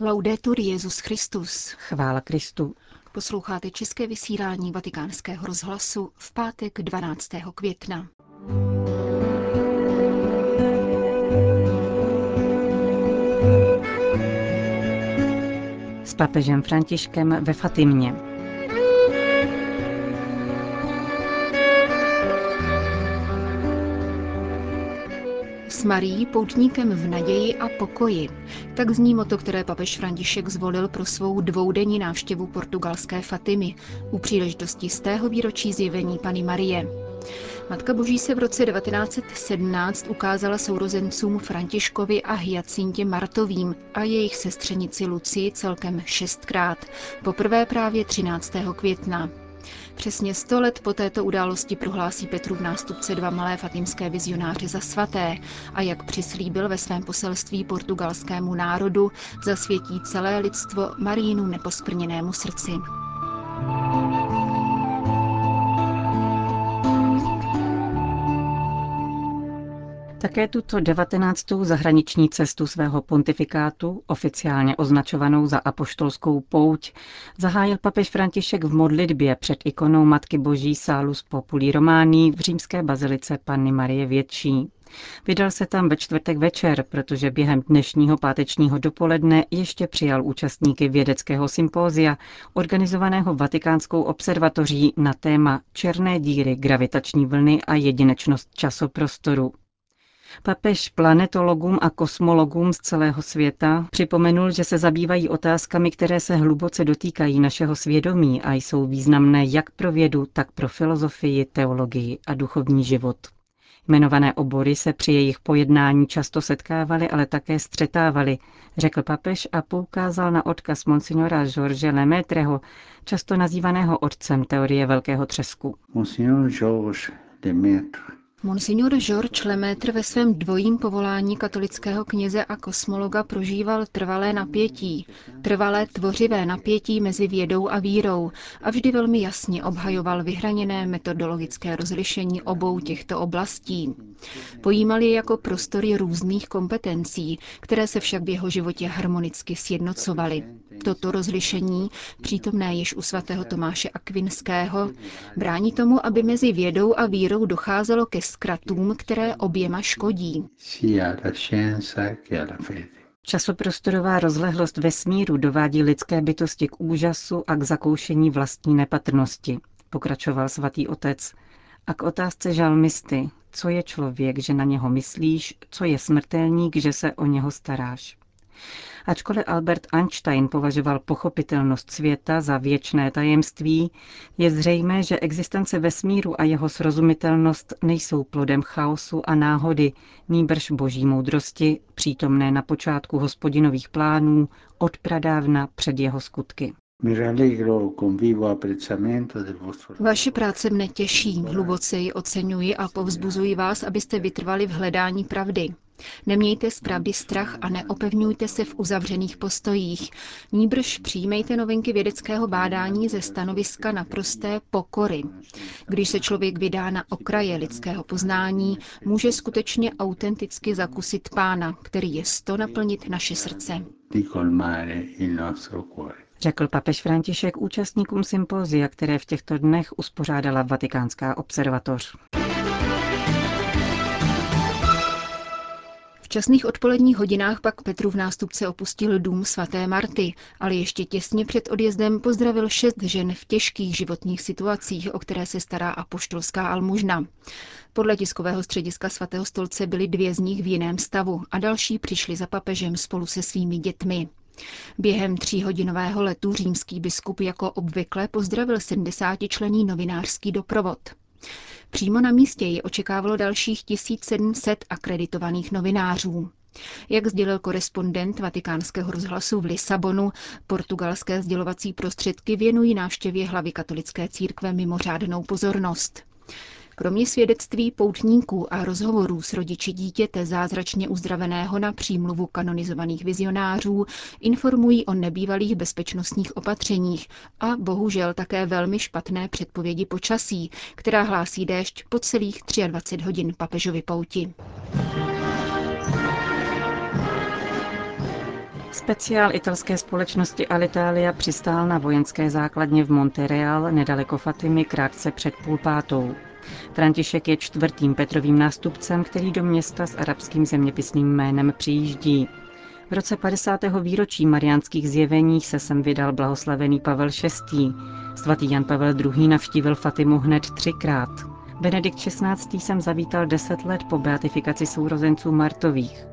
Laudetur Jezus Christus. Chvála Kristu. Posloucháte české vysílání Vatikánského rozhlasu v pátek 12. května. S papežem Františkem ve Fatimě. S Marí, poutníkem v naději a pokoji. Tak zní moto, které papež František zvolil pro svou dvoudenní návštěvu portugalské Fatimy u příležitosti z tého výročí zjevení Pany Marie. Matka Boží se v roce 1917 ukázala sourozencům Františkovi a Hyacintě Martovým a jejich sestřenici Lucii celkem šestkrát, poprvé právě 13. května. Přesně sto let po této události prohlásí Petru v nástupce dva malé fatimské vizionáře za svaté a jak přislíbil ve svém poselství portugalskému národu, zasvětí celé lidstvo Marínu neposprněnému srdci. Také tuto 19. zahraniční cestu svého pontifikátu, oficiálně označovanou za apoštolskou pouť, zahájil papež František v modlitbě před ikonou Matky Boží Salus Populi Romání v římské bazilice Panny Marie Větší. Vydal se tam ve čtvrtek večer, protože během dnešního pátečního dopoledne ještě přijal účastníky vědeckého sympózia, organizovaného Vatikánskou observatoří na téma Černé díry, gravitační vlny a jedinečnost časoprostoru. Papež planetologům a kosmologům z celého světa připomenul, že se zabývají otázkami, které se hluboce dotýkají našeho svědomí a jsou významné jak pro vědu, tak pro filozofii, teologii a duchovní život. Jmenované obory se při jejich pojednání často setkávaly, ale také střetávaly, řekl papež a poukázal na odkaz monsignora George Lemétreho, často nazývaného otcem teorie Velkého třesku. Monsignor George Lemaitre Monsignor George Lemaitre ve svém dvojím povolání katolického kněze a kosmologa prožíval trvalé napětí, trvalé tvořivé napětí mezi vědou a vírou a vždy velmi jasně obhajoval vyhraněné metodologické rozlišení obou těchto oblastí. Pojímal je jako prostory různých kompetencí, které se však v jeho životě harmonicky sjednocovaly. Toto rozlišení, přítomné již u svatého Tomáše Akvinského, brání tomu, aby mezi vědou a vírou docházelo ke zkratům, které oběma škodí. Časoprostorová rozlehlost vesmíru dovádí lidské bytosti k úžasu a k zakoušení vlastní nepatrnosti, pokračoval svatý otec. A k otázce žalmisty, co je člověk, že na něho myslíš, co je smrtelník, že se o něho staráš. Ačkoliv Albert Einstein považoval pochopitelnost světa za věčné tajemství, je zřejmé, že existence vesmíru a jeho srozumitelnost nejsou plodem chaosu a náhody, nýbrž boží moudrosti, přítomné na počátku hospodinových plánů od pradávna před jeho skutky. Vaše práce mne těší, hluboce ji oceňuji a povzbuzuji vás, abyste vytrvali v hledání pravdy. Nemějte z pravdy strach a neopevňujte se v uzavřených postojích. Níbrž přijmejte novinky vědeckého bádání ze stanoviska naprosté pokory. Když se člověk vydá na okraje lidského poznání, může skutečně autenticky zakusit pána, který je sto naplnit naše srdce. Řekl papež František účastníkům sympózia, které v těchto dnech uspořádala Vatikánská observatoř. V časných odpoledních hodinách pak Petru v nástupce opustil dům svaté Marty, ale ještě těsně před odjezdem pozdravil šest žen v těžkých životních situacích, o které se stará apoštolská almužna. Podle tiskového střediska svatého stolce byly dvě z nich v jiném stavu a další přišli za papežem spolu se svými dětmi. Během tříhodinového letu římský biskup jako obvykle pozdravil 70 člený novinářský doprovod. Přímo na místě ji očekávalo dalších 1700 akreditovaných novinářů. Jak sdělil korespondent vatikánského rozhlasu v Lisabonu, portugalské sdělovací prostředky věnují návštěvě hlavy katolické církve mimořádnou pozornost. Kromě svědectví poutníků a rozhovorů s rodiči dítěte zázračně uzdraveného na přímluvu kanonizovaných vizionářů informují o nebývalých bezpečnostních opatřeních a bohužel také velmi špatné předpovědi počasí, která hlásí déšť po celých 23 hodin papežovi pouti. Speciál italské společnosti Alitalia přistál na vojenské základně v Montereal nedaleko Fatimy krátce před půl pátou. František je čtvrtým Petrovým nástupcem, který do města s arabským zeměpisným jménem přijíždí. V roce 50. výročí mariánských zjevení se sem vydal blahoslavený Pavel VI. Svatý Jan Pavel II. navštívil Fatimu hned třikrát. Benedikt XVI. sem zavítal deset let po beatifikaci sourozenců Martových.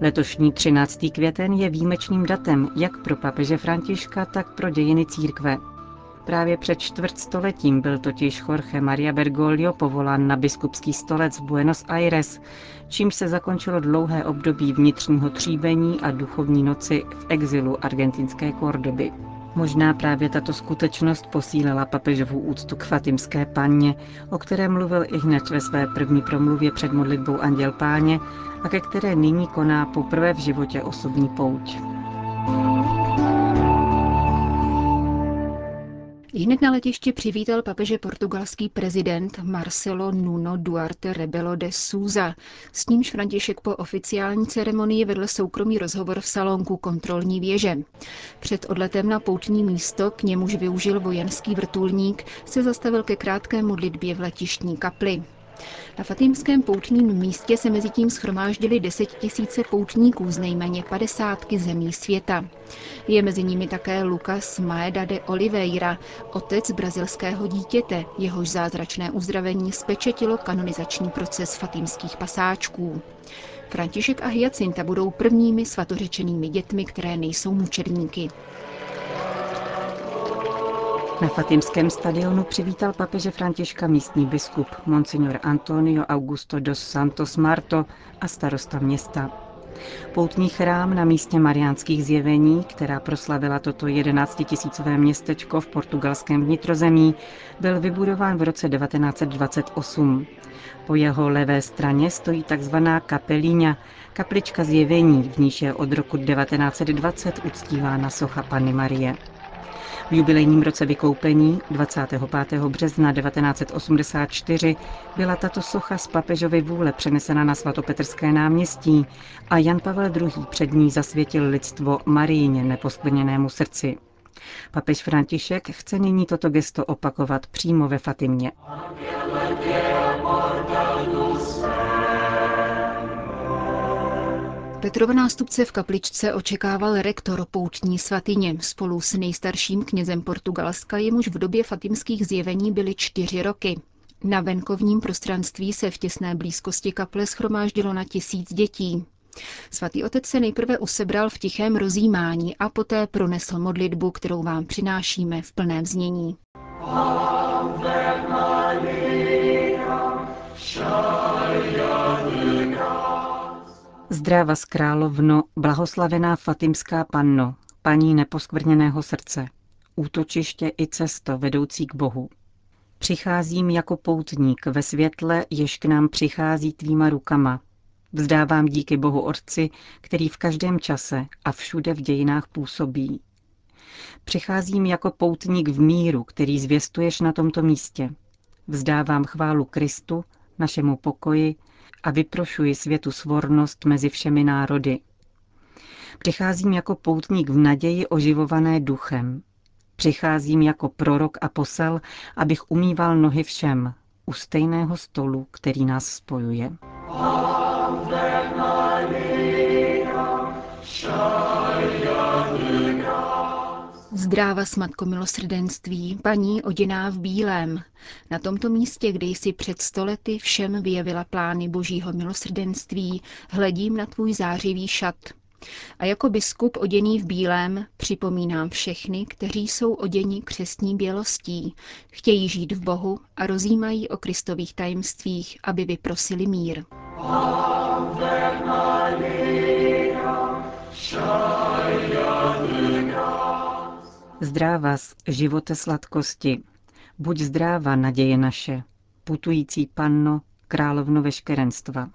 Letošní 13. květen je výjimečným datem jak pro papeže Františka, tak pro dějiny církve. Právě před čtvrt stoletím byl totiž Jorge Maria Bergoglio povolán na biskupský stolec v Buenos Aires, čímž se zakončilo dlouhé období vnitřního tříbení a duchovní noci v exilu argentinské Kordoby. Možná právě tato skutečnost posílila papežovu úctu k Fatimské panně, o které mluvil i hned ve své první promluvě před modlitbou Anděl Páně a ke které nyní koná poprvé v životě osobní pouť. Hned na letišti přivítal papeže portugalský prezident Marcelo Nuno Duarte Rebelo de Souza. S nímž František po oficiální ceremonii vedl soukromý rozhovor v salonku kontrolní věže. Před odletem na poutní místo, k němuž využil vojenský vrtulník, se zastavil ke krátké modlitbě v letištní kapli. Na fatímském poutním místě se mezi tím schromáždili desetitisíce poutníků z nejméně padesátky zemí světa. Je mezi nimi také Lucas Maeda de Oliveira, otec brazilského dítěte, jehož zázračné uzdravení spečetilo kanonizační proces fatímských pasáčků. František a Hyacinta budou prvními svatořečenými dětmi, které nejsou mučedníky. Na Fatimském stadionu přivítal papeže Františka místní biskup Monsignor Antonio Augusto dos Santos Marto a starosta města. Poutní chrám na místě mariánských zjevení, která proslavila toto 11-tisícové městečko v portugalském vnitrozemí, byl vybudován v roce 1928. Po jeho levé straně stojí tzv. kapelíňa, kaplička zjevení, v níž je od roku 1920 uctívána socha Panny Marie. V jubilejním roce vykoupení 25. března 1984 byla tato socha z papežovy vůle přenesena na svatopetrské náměstí a Jan Pavel II. před ní zasvětil lidstvo Maríně neposkvrněnému srdci. Papež František chce nyní toto gesto opakovat přímo ve Fatimě. Petrova nástupce v kapličce očekával rektor poutní svatyně spolu s nejstarším knězem Portugalska, jemuž v době fatimských zjevení byly čtyři roky. Na venkovním prostranství se v těsné blízkosti kaple schromáždilo na tisíc dětí. Svatý otec se nejprve usebral v tichém rozjímání a poté pronesl modlitbu, kterou vám přinášíme v plném znění. Ave Maria, Zdráva z královno, blahoslavená Fatimská panno, paní neposkvrněného srdce, útočiště i cesto vedoucí k Bohu. Přicházím jako poutník ve světle, jež k nám přichází tvýma rukama. Vzdávám díky Bohu Otci, který v každém čase a všude v dějinách působí. Přicházím jako poutník v míru, který zvěstuješ na tomto místě. Vzdávám chválu Kristu, našemu pokoji, a vyprošuji světu svornost mezi všemi národy. Přicházím jako poutník v naději oživované duchem. Přicházím jako prorok a posel, abych umýval nohy všem u stejného stolu, který nás spojuje. Ave Zdráva s Matko milosrdenství, paní oděná v bílém. Na tomto místě, kde jsi před stolety všem vyjevila plány božího milosrdenství, hledím na tvůj zářivý šat. A jako biskup oděný v bílém připomínám všechny, kteří jsou oděni křestní bělostí, chtějí žít v Bohu a rozjímají o kristových tajemstvích, aby vyprosili mír. Ave Maria, Zdrávas, živote sladkosti, buď zdráva, naděje naše, putující panno, královno veškerenstva.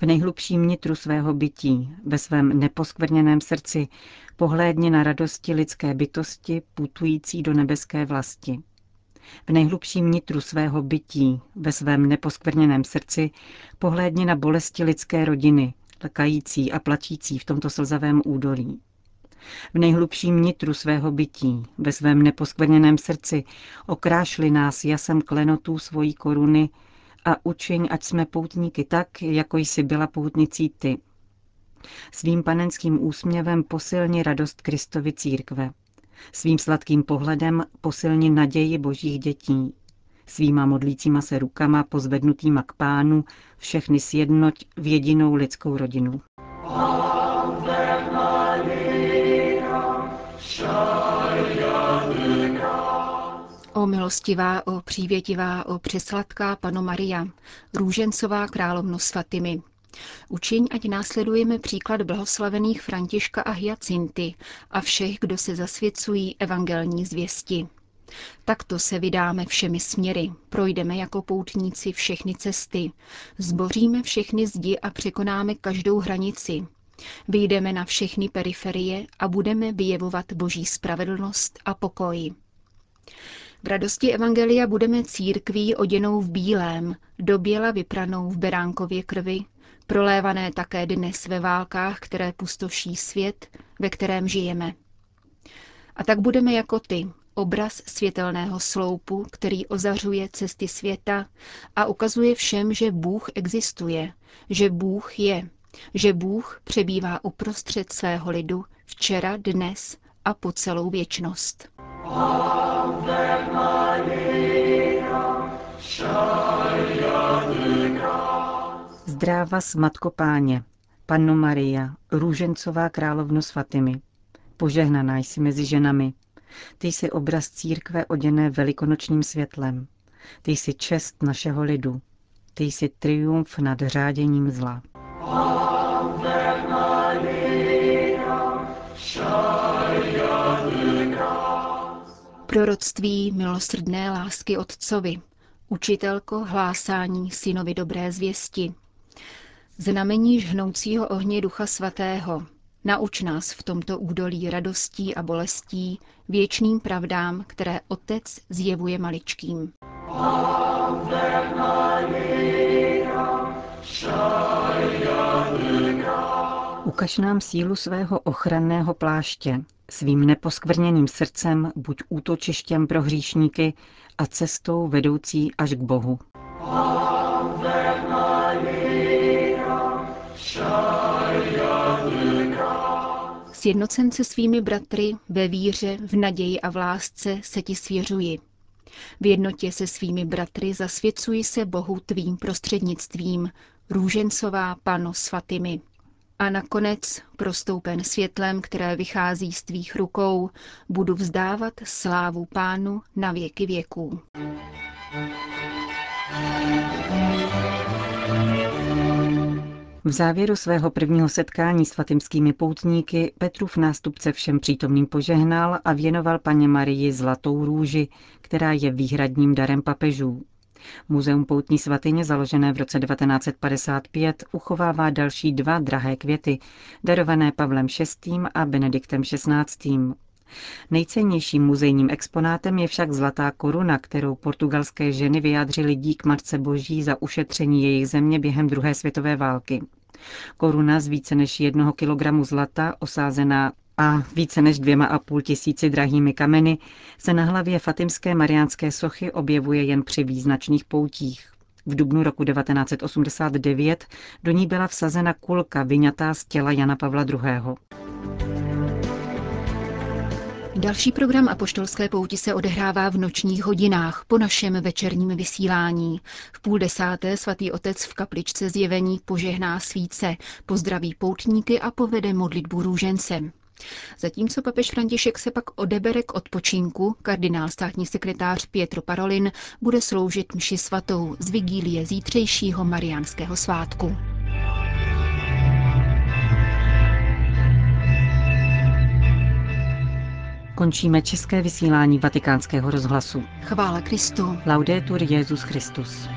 V nejhlubším nitru svého bytí, ve svém neposkvrněném srdci, pohlédně na radosti lidské bytosti, putující do nebeské vlasti. V nejhlubším nitru svého bytí, ve svém neposkvrněném srdci, pohlédně na bolesti lidské rodiny, lkající a plačící v tomto slzavém údolí. V nejhlubším nitru svého bytí, ve svém neposkvrněném srdci, okrášli nás jasem klenotů svojí koruny a učiň, ať jsme poutníky tak, jako jsi byla poutnicí ty. Svým panenským úsměvem posilni radost Kristovy církve. Svým sladkým pohledem posilni naději božích dětí. Svýma modlícíma se rukama pozvednutýma k pánu všechny sjednoť v jedinou lidskou rodinu. O milostivá, o přívětivá, o přesladká Pano Maria, růžencová královno svatými, Učiň, ať následujeme příklad blahoslavených Františka a Hyacinty a všech, kdo se zasvěcují evangelní zvěsti. Takto se vydáme všemi směry, projdeme jako poutníci všechny cesty, zboříme všechny zdi a překonáme každou hranici. Vyjdeme na všechny periferie a budeme vyjevovat boží spravedlnost a pokoj. V radosti Evangelia budeme církví oděnou v bílém, doběla vypranou v beránkově krvi, prolévané také dnes ve válkách, které pustoší svět, ve kterém žijeme. A tak budeme jako ty, obraz světelného sloupu, který ozařuje cesty světa a ukazuje všem, že Bůh existuje, že Bůh je, že Bůh přebývá uprostřed svého lidu včera, dnes a po celou věčnost. Ave Maria, Zdráva Matko Páně, Panno Maria, růžencová královno svatými, požehnaná jsi mezi ženami. Ty jsi obraz církve oděné velikonočním světlem. Ty jsi čest našeho lidu. Ty jsi triumf nad řáděním zla. Proroctví milosrdné lásky Otcovi, učitelko hlásání synovi dobré zvěsti, Znamení žhnoucího ohně Ducha Svatého, nauč nás v tomto údolí radostí a bolestí věčným pravdám, které Otec zjevuje maličkým. Ukaž nám sílu svého ochranného pláště, svým neposkvrněným srdcem buď útočištěm pro hříšníky a cestou vedoucí až k Bohu. Sjednocen se svými bratry ve víře, v naději a v lásce se ti svěřuji. V jednotě se svými bratry zasvěcuji se Bohu tvým prostřednictvím, růžencová pano svatými. A nakonec, prostoupen světlem, které vychází z tvých rukou, budu vzdávat slávu pánu na věky věků. V závěru svého prvního setkání s fatimskými poutníky Petrův nástupce všem přítomným požehnal a věnoval paně Marii zlatou růži, která je výhradním darem papežů. Muzeum poutní svatyně, založené v roce 1955, uchovává další dva drahé květy, darované Pavlem VI. a Benediktem XVI. Nejcennějším muzejním exponátem je však zlatá koruna, kterou portugalské ženy vyjádřily dík Matce Boží za ušetření jejich země během druhé světové války. Koruna z více než jednoho kilogramu zlata, osázená a více než dvěma a půl tisíci drahými kameny, se na hlavě fatimské mariánské sochy objevuje jen při význačných poutích. V dubnu roku 1989 do ní byla vsazena kulka vyňatá z těla Jana Pavla II. Další program Apoštolské pouti se odehrává v nočních hodinách po našem večerním vysílání. V půl desáté svatý otec v kapličce zjevení požehná svíce, pozdraví poutníky a povede modlitbu růžencem. Zatímco papež František se pak odebere k odpočinku, kardinál státní sekretář Pietro Parolin bude sloužit mši svatou z vigílie zítřejšího mariánského svátku. Končíme české vysílání vatikánského rozhlasu. Chvála Kristu. Laudetur Jezus Christus.